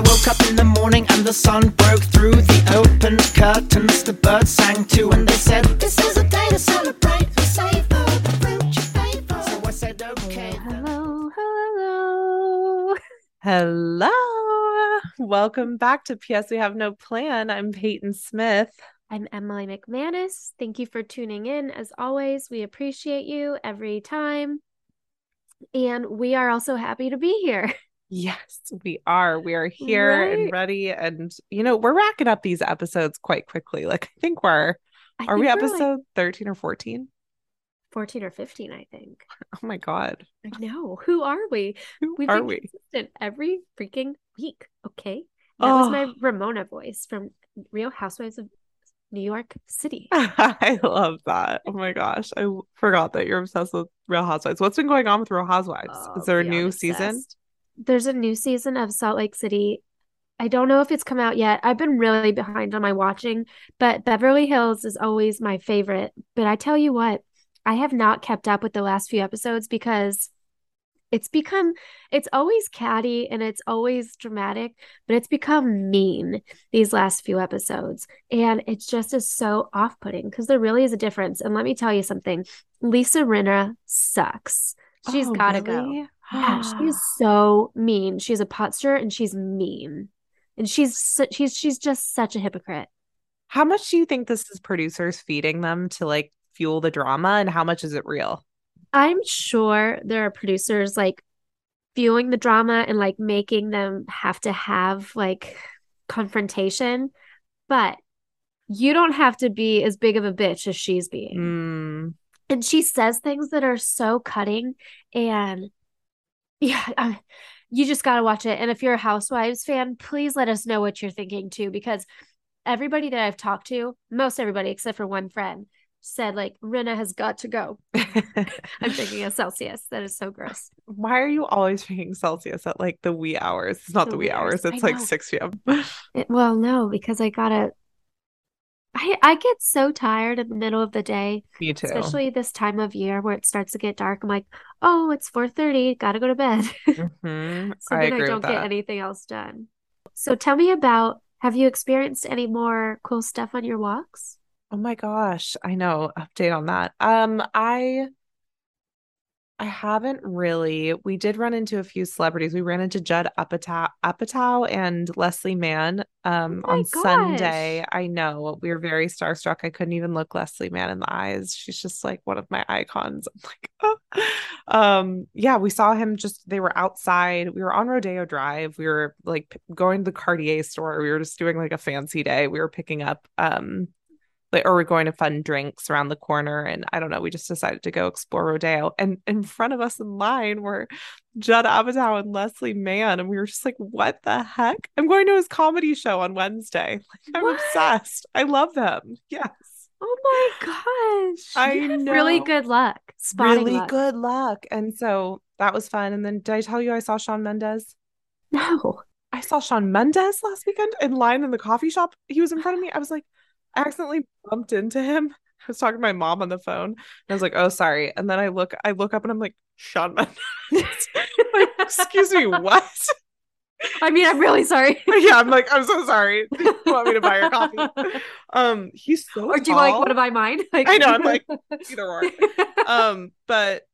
I woke up in the morning and the sun broke through the open curtains. The birds sang too, and they said, This is a day to celebrate and savor the fruit you favor. So I said, Okay. Hello, hello. Hello. Welcome back to PS We Have No Plan. I'm Peyton Smith. I'm Emily McManus. Thank you for tuning in. As always, we appreciate you every time. And we are also happy to be here. Yes, we are. We are here and ready. And, you know, we're racking up these episodes quite quickly. Like, I think we're, I are we think like, episode 13 or 14? 14 or 15, I think. Oh my God. I know. Who are we? Who We've are been we? consistent every freaking week. Okay. That was my Oh. Ramona voice from Real Housewives of New York City. I love that. Oh my gosh. I forgot that you're obsessed with Real Housewives. What's been going on with Real Housewives? Oh, Is uh, there a new season? There's a new season of Salt Lake City. I don't know if it's come out yet. I've been really behind on my watching, but Beverly Hills is always my favorite. But I tell you what, I have not kept up with the last few episodes because it's become, it's always catty and it's always dramatic, but it's become mean these last few episodes. And it's just is so off-putting because there really is a difference. And let me tell you something, Lisa Rinna sucks. She's Oh, got to go. Yeah, she's so mean. She's a pot stir and she's mean. And she's she's she's just such a hypocrite. How much do you think this is producers feeding them to like fuel the drama and how much is it real? I'm sure there are producers like fueling the drama and like making them have to have like confrontation, but you don't have to be as big of a bitch as she's being. Mm, and she says things that are so cutting and yeah I, you just got to watch it and if you're a housewives fan please let us know what you're thinking too because everybody that i've talked to most everybody except for one friend said like Rinna has got to go i'm thinking of celsius that is so gross Why are you always drinking Celsius at like the wee hours? It's not The the, wee hours. hours. I It's like know. 6 p.m. It- well no because i gotta I, I get so tired in the middle of the day Me too. especially this time of year where it starts to get dark i'm like oh it's 4:30 gotta go to bed Mhm. So I then I don't get anything else done. So tell me about, have you experienced any more cool stuff on your walks? Oh my gosh, I know. Update on that. Um, I I haven't really. We did run into a few celebrities. We ran into Judd Apatow, Apatow and Leslie Mann um Oh on gosh. Sunday. I know. We were very starstruck. I couldn't even look Leslie Mann in the eyes. She's just like one of my icons. I'm like, oh. Um, yeah, we saw him just they were outside. We were on Rodeo Drive. We were like going to the Cartier store. We were just doing like a fancy day. We were picking up um like or we're going to fun drinks around the corner and I don't know, we just decided to go explore Rodeo. And in front of us in line were Judd Apatow and Leslie Mann. And we were just like, what the heck? I'm going to his comedy show on Wednesday. Like I'm What? obsessed. I love them. Yes. Oh my gosh. I have really good luck. Spotting really luck. good luck. And so that was fun. And then did I tell you I saw Shawn Mendes? No. I saw Shawn Mendes last weekend in line in the coffee shop. He was in front of me. I was like, accidentally bumped into him. I was talking to my mom on the phone, and I was like, "Oh, sorry." And then I look, I look up, and I'm like, "Shawn Mendes." like, excuse me, what? I mean, I'm really sorry. yeah, I'm like, I'm so sorry. Do you want me to buy your coffee? Um, he's so Or do you like tall. one of my mine? Like, I know, I'm like, either or. um but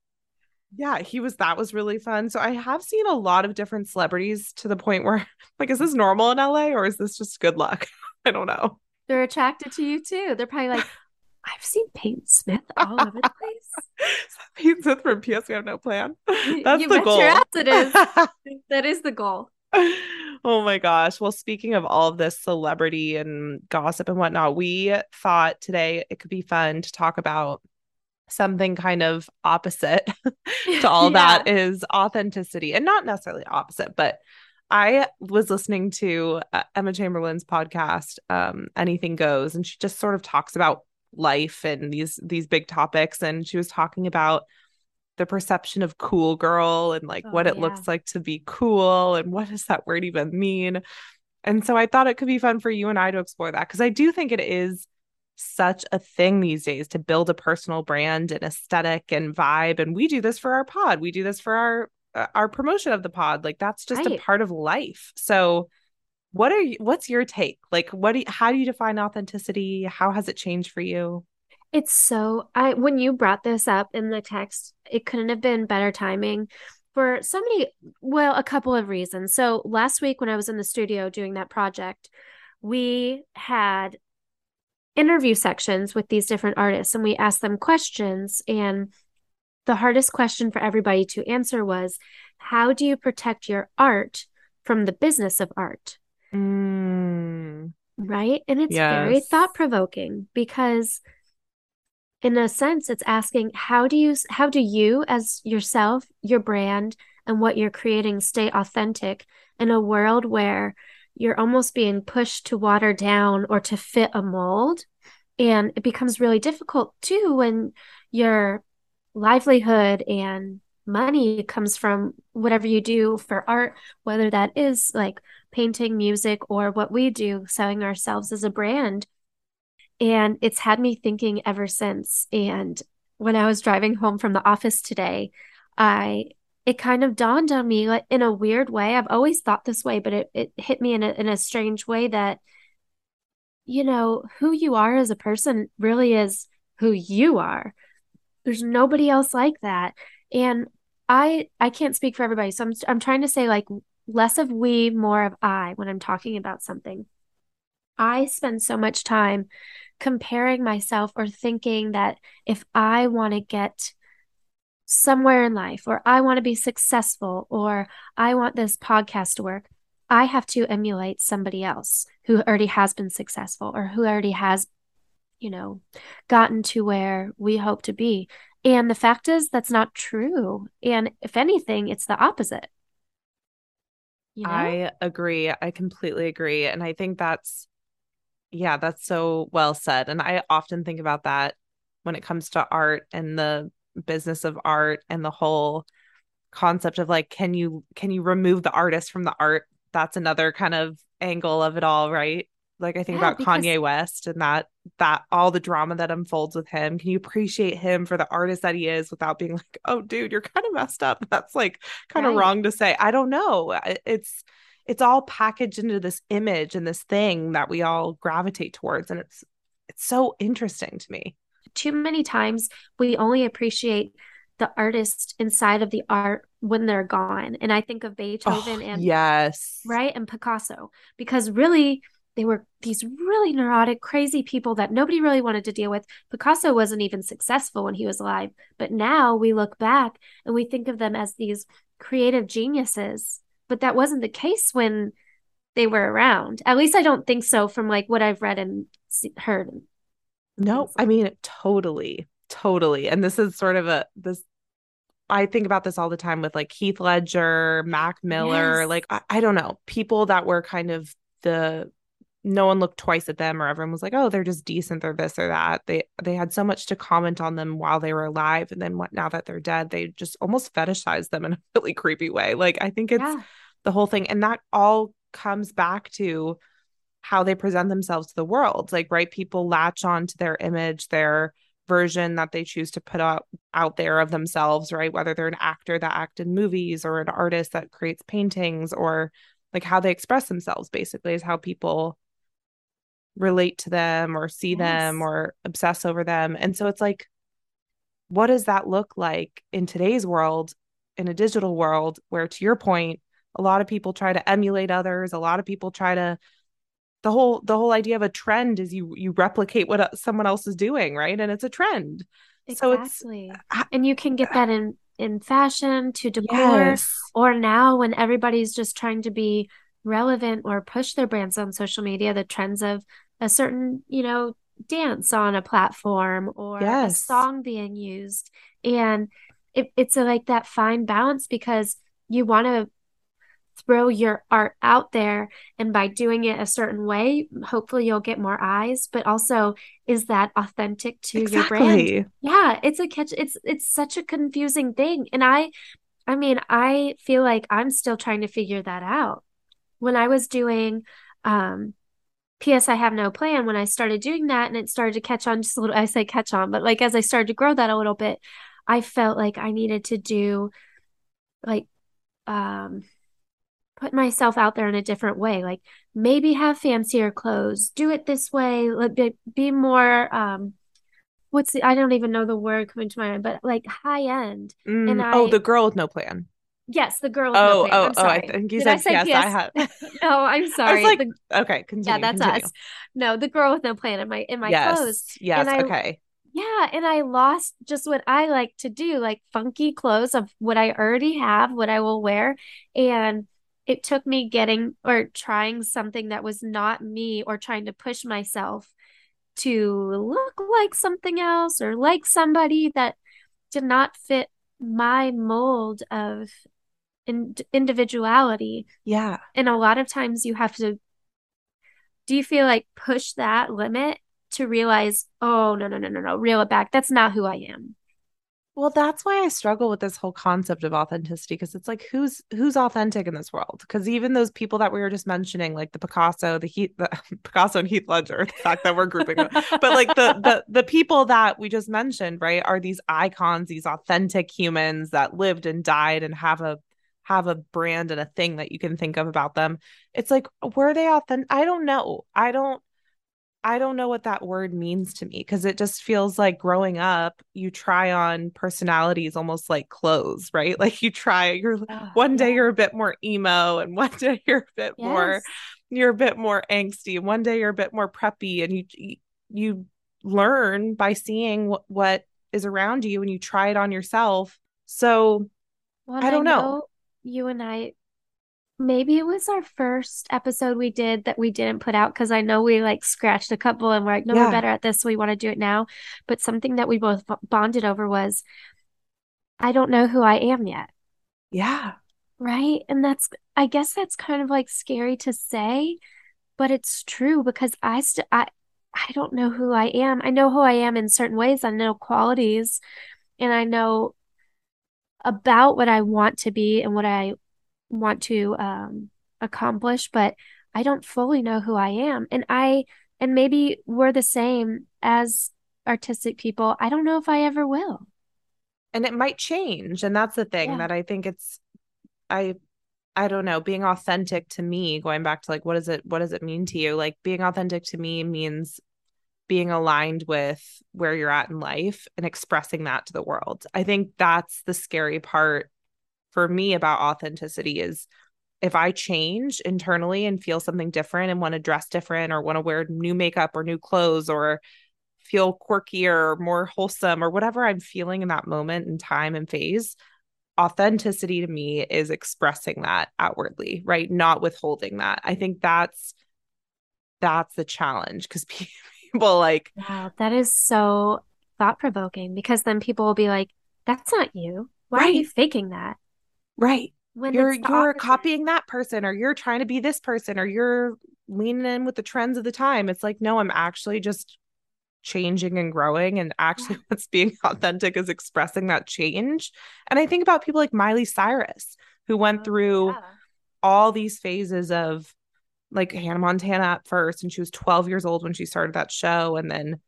yeah he was that was really fun so i have seen a lot of different celebrities to the point where like is this normal in la or is this just good luck i don't know They're attracted to you too. They're probably like, I've seen Peyton Smith all over the place. Pete Smith from ps we have no plan that's you the goal your ass it is. That is the goal. oh my gosh well speaking of all of this celebrity and gossip and whatnot we thought today it could be fun to talk about something kind of opposite to all that is authenticity and not necessarily opposite but i was listening to uh, emma chamberlain's podcast um anything goes and she just sort of talks about life and these these big topics and she was talking about the perception of cool girl and like Oh, what it yeah. looks like to be cool and what does that word even mean and so i thought it could be fun for you and i to explore that because i do think it is such a thing these days to build a personal brand and aesthetic and vibe and we do this for our pod we do this for our Uh, our promotion of the pod like that's just a part of life. So what are you what's your take? Like what do you, how do you define authenticity? How has it changed for you? It's so I when you brought this up in the text, it couldn't have been better timing for so many, well, a couple of reasons. So last week when I was in the studio doing that project, we had interview sections with these different artists and we asked them questions and the hardest question for everybody to answer was how do you protect your art from the business of art? mm, Right? And it's very thought provoking because in a sense it's asking how do you how do you as yourself your brand and what you're creating stay authentic in a world where you're almost being pushed to water down or to fit a mold and it becomes really difficult too when your livelihood and money comes from whatever you do for art whether that is like painting music or what we do selling ourselves as a brand and it's had me thinking ever since. And when I was driving home from the office today, I it kind of dawned on me like in a weird way. I've always thought this way, but it, it hit me in a in a strange way that, you know, who you are as a person really is who you are. There's nobody else like that. And I I can't speak for everybody. So I'm I'm trying to say like less of we, more of I when I'm talking about something. I spend so much time comparing myself or thinking that if I want to get somewhere in life or I want to be successful or I want this podcast to work, I have to emulate somebody else who already has been successful or who already has, you know, gotten to where we hope to be. And the fact is, that's not true. And if anything, it's the opposite. You know? i agree i completely agree and i think that's yeah that's so well said and i often think about that when it comes to art and the business of art and the whole concept of like can you can you remove the artist from the art that's another kind of angle of it all right like i think Yeah, about because kanye west and that that all the drama that unfolds with him. Can you appreciate him for the artist that he is without being like oh dude you're kind of messed up. That's like kind of right. wrong to say. I don't know. It's it's all packaged into this image and this thing that we all gravitate towards and it's it's so interesting to me. Too many times we only appreciate the artist inside of the art when they're gone. And I think of oh Beethoven and yes. right and Picasso because really they were these really neurotic, crazy people that nobody really wanted to deal with. Picasso wasn't even successful when he was alive, but now we look back and we think of them as these creative geniuses. But that wasn't the case when they were around. At least I don't think so from like what I've read and heard no i mean totally totally and this is sort of a this I think about this all the time with like Heath Ledger, Mac Miller, Yes. like I, I don't know, people that were kind of the no one looked twice at them or everyone was like, "Oh, they're just decent, they're this or that." They they had so much to comment on them while they were alive and then what now that they're dead, they just almost fetishize them in a really creepy way. Like I think it's Yeah, the whole thing and that all comes back to how they present themselves to the world. Like, right, people latch on to their image, their version that they choose to put out out there of themselves, right? Whether they're an actor that act in movies or an artist that creates paintings or like how they express themselves basically is how people relate to them or see them or obsess over them. And so it's like what does that look like in today's world in a digital world where to your point a lot of people try to emulate others a lot of people try to the whole the whole idea of a trend is you you replicate what uh, someone else is doing right? And it's a trend. So it's I- And you can get that in in fashion to decor yes. or now when everybody's just trying to be relevant or push their brands on social media, the trends of a certain, you know, dance on a platform or a song being used. And it, it's a, like that fine balance because you want to throw your art out there. And by doing it a certain way hopefully you'll get more eyes but also is that authentic to your brand? Yeah it's a catch it's it's such a confusing thing. And i i mean i feel like i'm still trying to figure that out. When i was doing um ps i have no plan when i started doing that and it started to catch on just a little i say catch on but like as i started to grow that a little bit i felt like i needed to do like um put myself out there in a different way. Like maybe have fancier clothes, do it this way, like be, be more um what's the I don't even know the word coming to my mind, but like high end. Mm, and I oh, the girl with no plan. Yes, the girl with no Oh, oh, oh, I think you Did I said say yes. I PS? had. no, I'm I sorry. like, The- okay, continue. yeah, that's continue. us. No, the girl with no plan in my in my yes, clothes. yes, I- okay. Yeah, and I lost just what I like to do, like funky clothes of what I already have, what I will wear. And it took me getting or trying something that was not me or trying to push myself to look like something else or like somebody that did not fit my mold of in individuality. Yeah. And a lot of times you have to, do you feel like push that limit to realize, oh, no, no, no, no, no, reel it back. That's not who I am. Well, that's why I struggle with this whole concept of authenticity because it's like who's who's authentic in this world? Because even those people that we were just mentioning, like the Picasso, the Heath, the Picasso and Heath Ledger, the fact that we're grouping them, but like the the the people that we just mentioned, right, are these icons, these authentic humans that lived and died and have a have a brand and a thing that you can think of about them. It's like were they authentic? I don't know. I don't I don't know what that word means to me because it just feels like growing up, you try on personalities almost like clothes, right? Like you try, you're Ah, one day yeah. you're a bit more emo, and one day you're a bit more, you're a bit more angsty, and one day you're a bit more preppy, and you you learn by seeing what, what is around you and you try it on yourself. So I don't know. You and I, maybe it was our first episode we did that we didn't put out because I know we like scratched a couple and we're like, no, Yeah. we're better at this, so we want to do it now. But something that we both bonded over was, I don't know who I am yet, yeah, right? And that's, I guess that's kind of like scary to say, but it's true because I st I I don't know who I am. I know who I am in certain ways. I know qualities and I know about what I want to be and what I want to um, accomplish, but I don't fully know who I am. And I, and maybe we're the same as artistic people. I don't know if I ever will. and it might change, and that's the thing Yeah. that I think it's I I don't know, being authentic to me, going back to like what does it what does it mean to you? Like being authentic to me means being aligned with where you're at in life and expressing that to the world. I think that's the scary part for me about authenticity is if I change internally and feel something different and want to dress different or want to wear new makeup or new clothes or feel quirkier or more wholesome or whatever I'm feeling in that moment in time and phase, authenticity to me is expressing that outwardly, right? Not withholding that. I think that's that's the challenge because people like Wow, that is so thought-provoking because then people will be like, that's not you. Why are you faking that? right When you're you're opposite. copying that person or you're trying to be this person or you're leaning in with the trends of the time it's like no i'm actually just changing and growing and actually what's being authentic is expressing that change and i think about people like miley cyrus who went Oh, through yeah. all these phases of like hannah montana at first and she was 12 years old when she started that show and then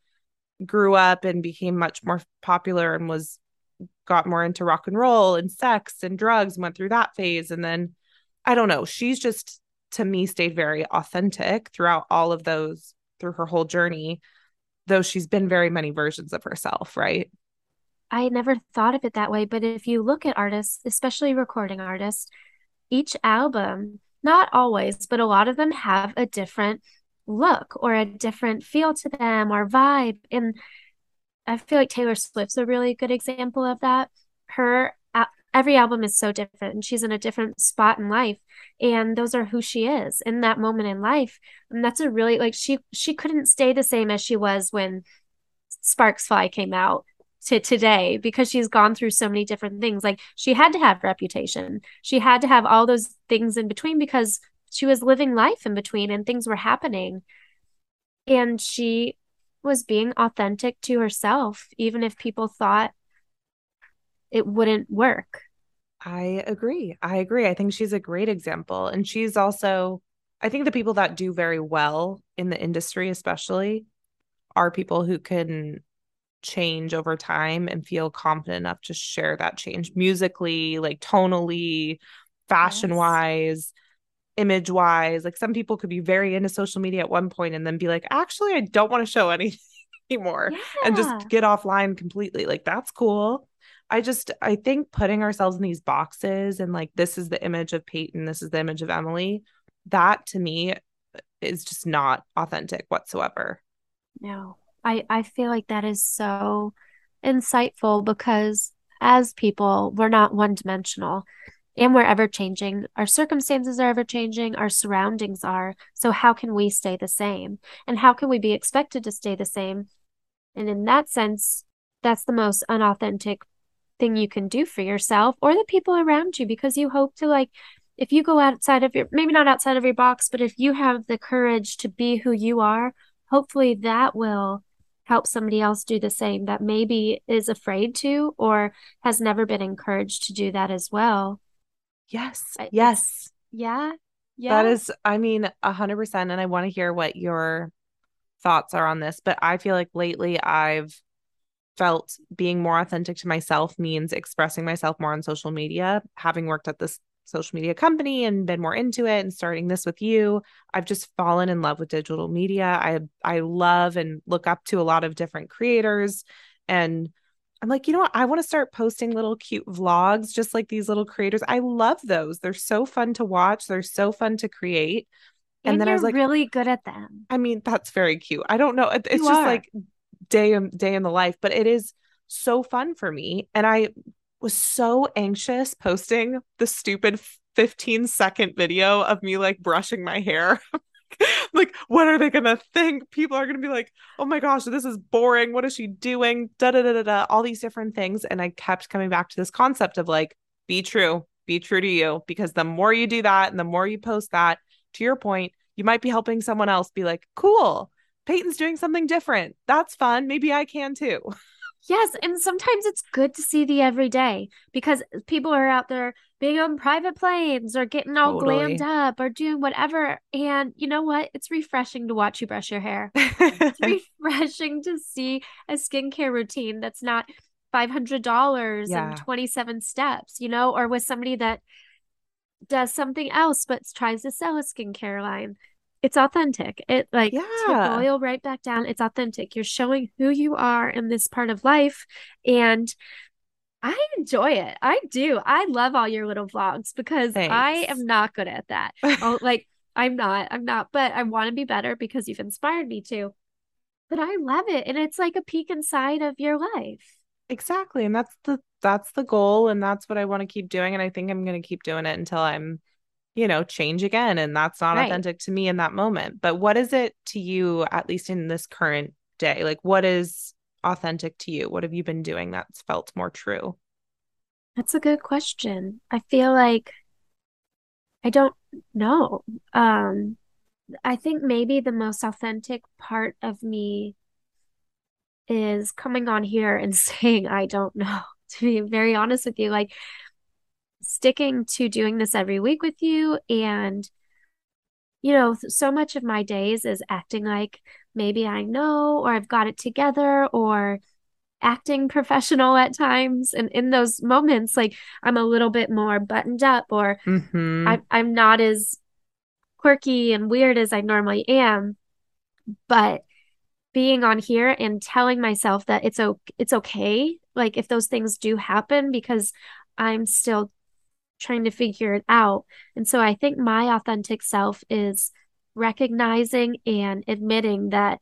grew up and became much more popular and was got more into rock and roll and sex and drugs and went through that phase. And then i don't know she's just to me stayed very authentic throughout all of those through her whole journey though she's been very many versions of herself right? I never thought of it that way, but if you look at artists, especially recording artists, each album, not always, but a lot of them have a different look or a different feel to them or vibe. And I feel like Taylor Swift's a really good example of that. Her every album is so different and she's in a different spot in life and those are who she is in that moment in life. And that's a really like she she couldn't stay the same as she was when Sparks Fly came out to today because she's gone through so many different things. Like she had to have reputation. She had to have all those things in between because she was living life in between and things were happening. And she was being authentic to herself, even if people thought it wouldn't work. I agree. I agree. I think she's a great example. And she's also, I think the people that do very well in the industry, especially, are people who can change over time and feel confident enough to share that change musically, like tonally, fashion wise. image wise. Like some people could be very into social media at one point and then be like, actually, I don't want to show anything anymore Yeah. and just get offline completely. Like that's cool. I just I think putting ourselves in these boxes and like this is the image of Peyton, this is the image of Emily, that to me is just not authentic whatsoever. No, I, I feel like that is so insightful because as people, we're not one dimensional and we're ever changing. Our circumstances are ever changing, our surroundings are. So, how can we stay the same? And how can we be expected to stay the same? And in that sense, that's the most unauthentic thing you can do for yourself or the people around you because you hope to like if you go outside of your maybe not outside of your box but if you have the courage to be who you are hopefully that will help somebody else do the same that maybe is afraid to or has never been encouraged to do that as well Yes. I- Yes. yeah yeah That is, I mean, a hundred percent. And I want to hear what your thoughts are on this. But I feel like lately I've felt being more authentic to myself means expressing myself more on social media. Having worked at this social media company and been more into it and starting this with you, I've just fallen in love with digital media. I I love and look up to a lot of different creators and I'm like, you know what? I want to start posting little cute vlogs, just like these little creators. I love those. They're so fun to watch. They're so fun to create. and, and then I was like- really good at them I mean, that's very cute. I don't know. It's You just are. like day in day in the life, but it is so fun for me. And I was so anxious posting the stupid 15 second video of me like brushing my hair. like, what are they gonna think? People are gonna be like, oh my gosh, this is boring. What is she doing? Da da da da da. All these different things. And I kept coming back to this concept of like, be true, be true to you. Because the more you do that and the more you post that, to your point, you might be helping someone else be like, cool, Peyton's doing something different. That's fun. Maybe I can too. Yes, and sometimes it's good to see the everyday because people are out there being on private planes or getting all glammed up or doing whatever. And you know what? It's refreshing to watch you brush your hair. It's refreshing to see a skincare routine that's not $500 Yeah. and 27 steps, you know, or with somebody that does something else but tries to sell a skincare line. It's authentic. It like to Yeah. boil right back down. It's authentic. You're showing who you are in this part of life. And I enjoy it. I do. I love all your little vlogs because I am not good at that. Oh, like I'm not. I'm not, but I want to be better because you've inspired me to. But I love it. And it's like a peek inside of your life. exactly. And that's the that's the goal. And that's what I want to keep doing. And I think I'm gonna keep doing it until I'm, you know, change again. And that's not Right. authentic to me in that moment. But what is it to you, at least in this current day? Like what is authentic to you? What have you been doing that's felt more true? That's a good question. I feel like I don't know. Um, I think maybe the most authentic part of me is coming on here and saying I don't know, to be very honest with you. Like sticking to doing this every week with you and you know, so much of my days is acting like maybe I know or I've got it together or acting professional at times. And in those moments, like I'm a little bit more buttoned up or Mm-hmm. I'm I'm not as quirky and weird as I normally am. But being on here and telling myself that it's o it's okay, like if those things do happen, because I'm still trying to figure it out. And so I think my authentic self is recognizing and admitting that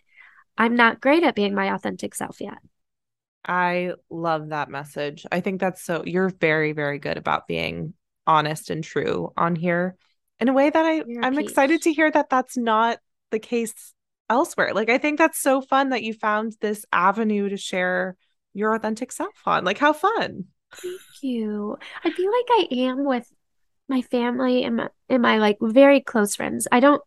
I'm not great at being my authentic self yet. I love that message. I think that's so, you're very, very good about being honest and true on here in a way that I, I'm excited to hear that that's not the case elsewhere. Like, I think that's so fun that you found this avenue to share your authentic self on. Like, how fun. Thank you. I feel like I am with my family and my, and my like very close friends. I don't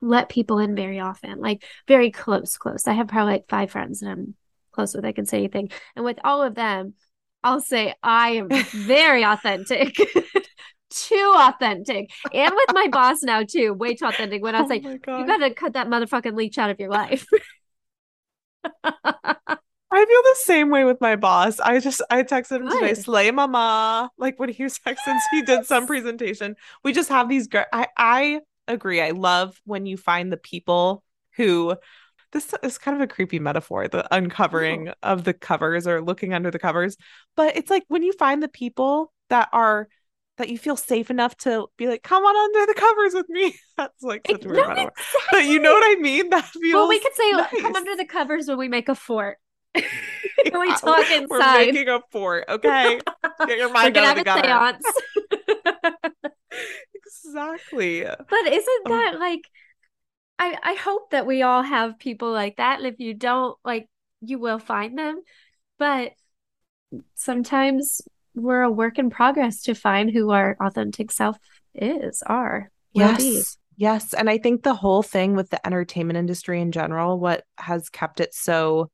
let people in very often, like very close, close. I have probably like five friends that I'm close with. I can say anything. And with all of them, I'll say I am very authentic. Too authentic. And with my boss now too, way too authentic. When I was Oh like, you gotta cut that motherfucking leech out of your life. I feel the same way with my boss. I just I texted him today, Good. slay mama. Like when he was texting, he did some presentation. We just have these great. I I agree. I love when you find the people who. This is kind of a creepy metaphor, the uncovering of the covers or looking under the covers. But it's like when you find the people that are that you feel safe enough to be like, come on under the covers with me. That's like such a weird No, metaphor. But you know what I mean? That feels Well, we could say like, come under the covers when we make a fort. we talk We're inside. making a fort, okay? Get your We're mind out of the gutter. Exactly. But isn't Oh. that like I I hope that we all have people like that and if you don't like you will find them. But sometimes we're a work in progress to find who our authentic self is, are, will be. Yes. Yes. And I think the whole thing with the entertainment industry in general, what has kept it so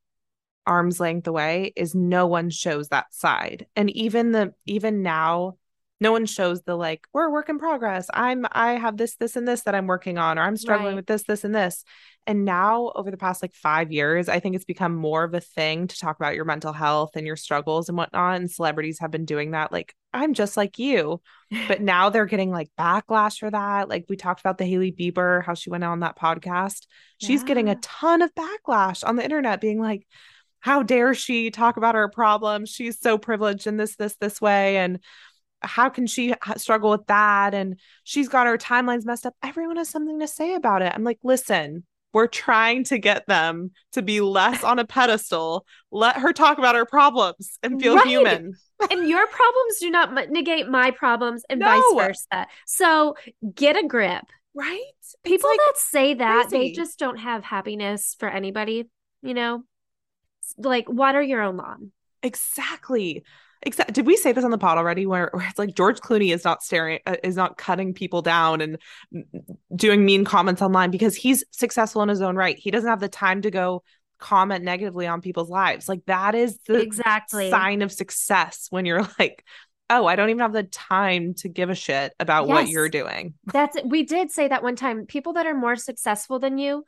arm's length away is no one shows that side. And even the even now, no one shows the like, we're a work in progress. I'm I have this, this, and this that I'm working on, or I'm struggling Right. with this, this, and this. And now over the past like five years, I think it's become more of a thing to talk about your mental health and your struggles and whatnot. And celebrities have been doing that. Like, I'm just like you but now they're getting like backlash for that. Like we talked about the Hailey Bieber, how she went on that podcast. She's getting a ton of backlash on the internet, being like, how dare she talk about her problems? She's so privileged in this, this, this way. And how can she struggle with that? And she's got her timelines messed up. Everyone has something to say about it. I'm like, listen, we're trying to get them to be less on a pedestal. Let her talk about her problems and feel Right. human. and your problems do not negate my problems and No. vice versa. So get a grip. Right? People like- that say that, they just don't have happiness for anybody, you know? Like water your own lawn. Exactly. Exactly. Did we say this on the pod already? Where, where it's like George Clooney is not staring, uh, is not cutting people down and mm, doing mean comments online because he's successful in his own right. He doesn't have the time to go comment negatively on people's lives. Like that is the Exactly. sign of success when you're like, oh, I don't even have the time to give a shit about what you're doing. That's it. we did say that one time. People that are more successful than you,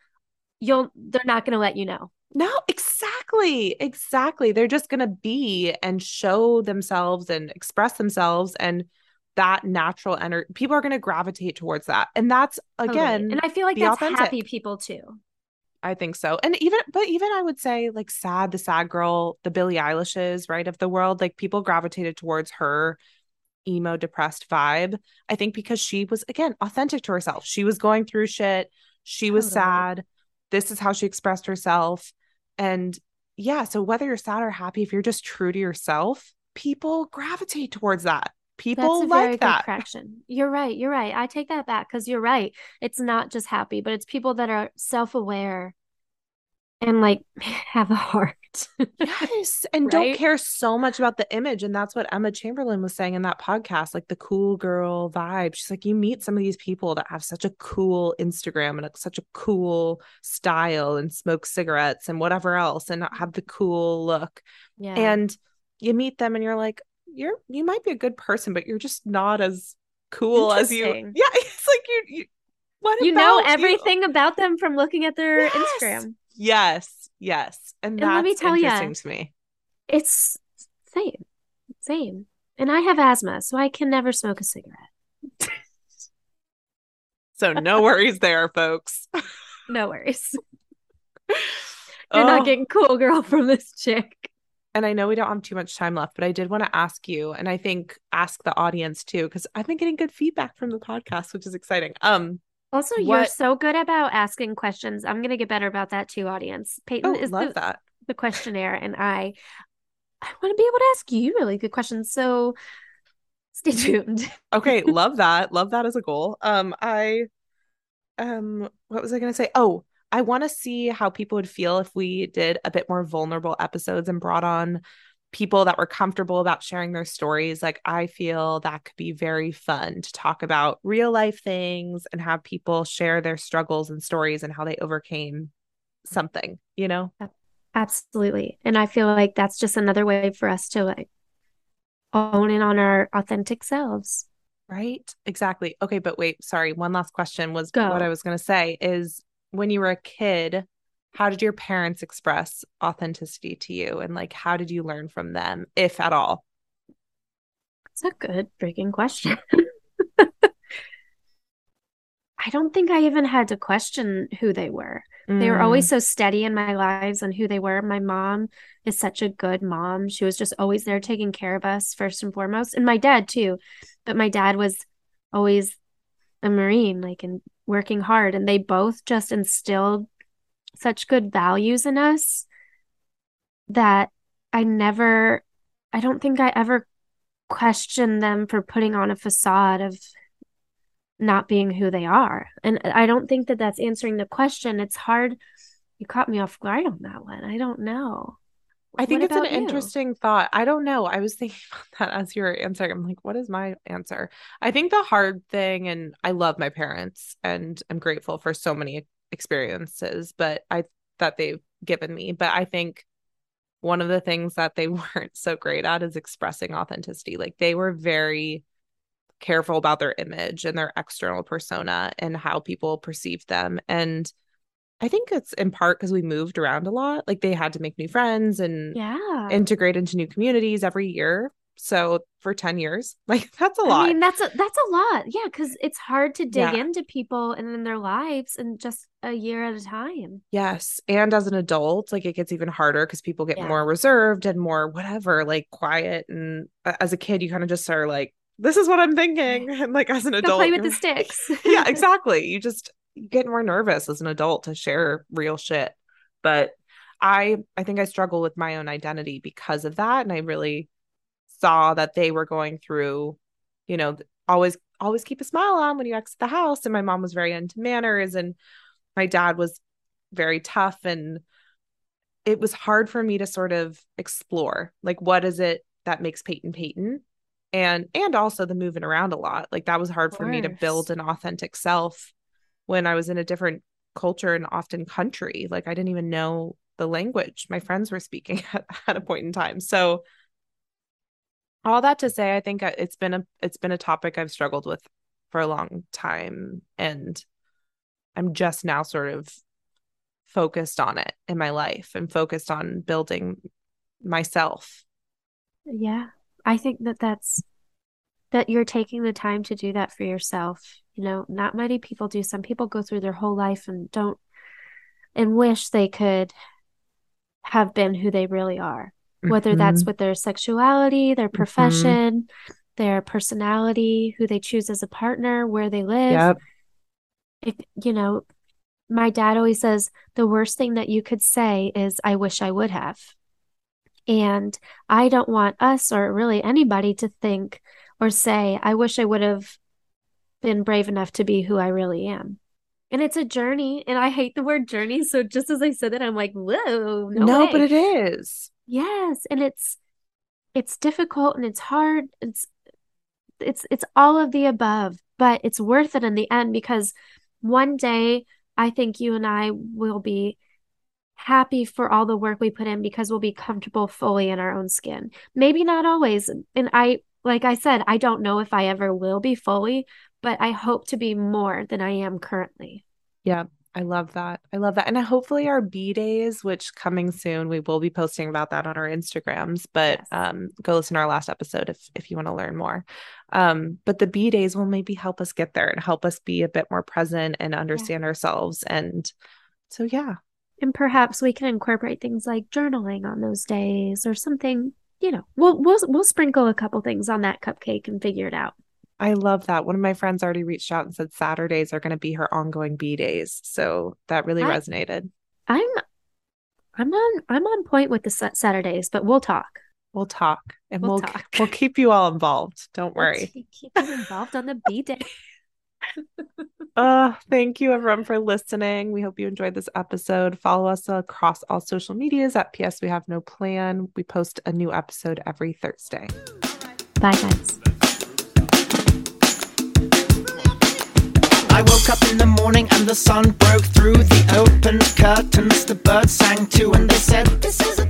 you'll they're not going to let you know. No, exactly. Exactly. They're just going to be and show themselves and express themselves and that natural energy people are going to gravitate towards that. And that's Totally. again, and I feel like that's authentic. happy people too. I think so. And even but even I would say like sad the sad girl, the Billie Eilishes, right, of the world, like people gravitated towards her emo depressed vibe. I think because she was again authentic to herself. She was going through shit. She was Totally. sad. This is how she expressed herself. And yeah, so whether you're sad or happy, if you're just true to yourself, people gravitate towards that. People That's a very like good that. correction. You're right. You're right. I take that back because you're right. It's not just happy, but it's people that are self-aware and like have a heart. Yes. And don't care so much about the image. And that's what Emma Chamberlain was saying in that podcast, like the cool girl vibe. She's like, you meet some of these people that have such a cool Instagram and a- such a cool style and smoke cigarettes and whatever else and have the cool look. Yeah. And you meet them and you're like, you're, you might be a good person, but you're just not as cool as you. Yeah. It's like you, you what you know about you? everything about them from looking at their Yes. Instagram. Yes. Yes. And, And that's let me tell interesting to me. It's same. Same. And I have asthma, so I can never smoke a cigarette. So no worries there, folks. No worries. You're not Oh, getting cool girl from this chick. and I know we don't have too much time left, but I did want to ask you, and I think ask the audience too, because I've been getting good feedback from the podcast, which is exciting. Um, Also, you're so good about asking questions. I'm gonna get better about that too, audience. Peyton oh, is love the, that. the questionnaire, and I I want to be able to ask you really good questions. So stay tuned. Okay, love that. Love that as a goal. Um, I, um, what was I gonna say? Oh, I want to see how people would feel if we did a bit more vulnerable episodes and brought on people that were comfortable about sharing their stories. Like, I feel that could be very fun to talk about real life things and have people share their struggles and stories and how they overcame something, you know? Absolutely. And I feel like that's just another way for us to like own in on our authentic selves. Right? Exactly. Okay, but wait, sorry. One last question was Go. what I was going to say is when you were a kid, how did your parents express authenticity to you and like how did you learn from them if at all It's a good freaking question. I don't think I even had to question who they were. They were Mm. always so steady in my lives and who they were. My mom is such a good mom. She was just always there taking care of us first and foremost, and my dad too. But my dad was always a Marine, like and working hard, and they both just instilled such good values in us that I never, I don't think I ever questioned them for putting on a facade of not being who they are. And I don't think that that's answering the question. It's hard. You caught me off guard on that one. I don't know. I think What it's an you? interesting thought. I don't know. I was thinking about that as you were answering. I'm like, what is my answer? I think the hard thing, and I love my parents and I'm grateful for so many experiences, but I that they've given me. But I think one of the things that they weren't so great at is expressing authenticity. Like they were very careful about their image and their external persona and how people perceived them. And I think it's in part because we moved around a lot. Like they had to make new friends and Yeah. integrate into new communities every year. So for 10 years, like that's a lot. I mean, that's a that's a lot. Yeah, because it's hard to dig Yeah. into people and in their lives in just a year at a time. yes. And as an adult, like it gets even harder because people get Yeah. more reserved and more whatever, like quiet. And a- as a kid, you kind of just are like, this is what I'm thinking. And like as an Go adult, play with the sticks. yeah, exactly. You just you get more nervous as an adult to share real shit. But I I think I struggle with my own identity because of that. And I really saw that they were going through, you know, always always keep a smile on when you exit the house. And my mom was very into manners and my dad was very tough. And it was hard for me to sort of explore like what is it that makes Peyton Peyton? And and also the moving around a lot. Like that was hard for me to build an authentic self when I was in a different culture and often country. Like I didn't even know the language my friends were speaking at, at a point in time. So all that to say I think uh, it's been a it's been a topic I've struggled with for a long time and I'm just now sort of focused on it in my life and focused on building myself. Yeah, I think that that's that you're taking the time to do that for yourself. You know, not many people do. Some people go through their whole life and don't and wish they could have been who they really are, whether that's Mhm. with their sexuality, their profession, their personality, who they choose as a partner, where they live. Yep. If, you know, my dad always says the worst thing that you could say is, I wish I would have. And I don't want us or really anybody to think or say, I wish I would have been brave enough to be who I really am. And it's a journey, and I hate the word journey. So just as I said it, I'm like, whoa, no, No, but it is. Yes, and it's it's difficult and it's hard. It's it's it's all of the above, but it's worth it in the end because one day I think you and I will be happy for all the work we put in because we'll be comfortable fully in our own skin. Maybe not always. And I like I said, I don't know if I ever will be fully, but I hope to be more than I am currently. Yeah. I love that. I love that. And hopefully our B days, which coming soon, we will be posting about that on our Instagrams, but Yes. um go listen to our last episode if if you want to learn more. Um, but the B days will maybe help us get there and help us be a bit more present and understand ourselves. And so yeah. And perhaps we can incorporate things like journaling on those days or something, you know. We'll we'll we'll sprinkle a couple things on that cupcake and figure it out. I love that. One of my friends already reached out and said Saturdays are going to be her ongoing B days. So that really I- resonated. I'm I'm on I'm on point with the Saturdays, but we'll talk. We'll talk and We'll we'll talk. we'll keep you all involved. Don't We'll worry. keep keep you involved on the B day. Uh, thank you everyone for listening. We hope you enjoyed this episode. Follow us across all social medias at PS We Have No Plan. We post a new episode every Thursday. Bye guys. I woke up in the morning and the sun broke through the open curtains. The birds sang too, and they said, This is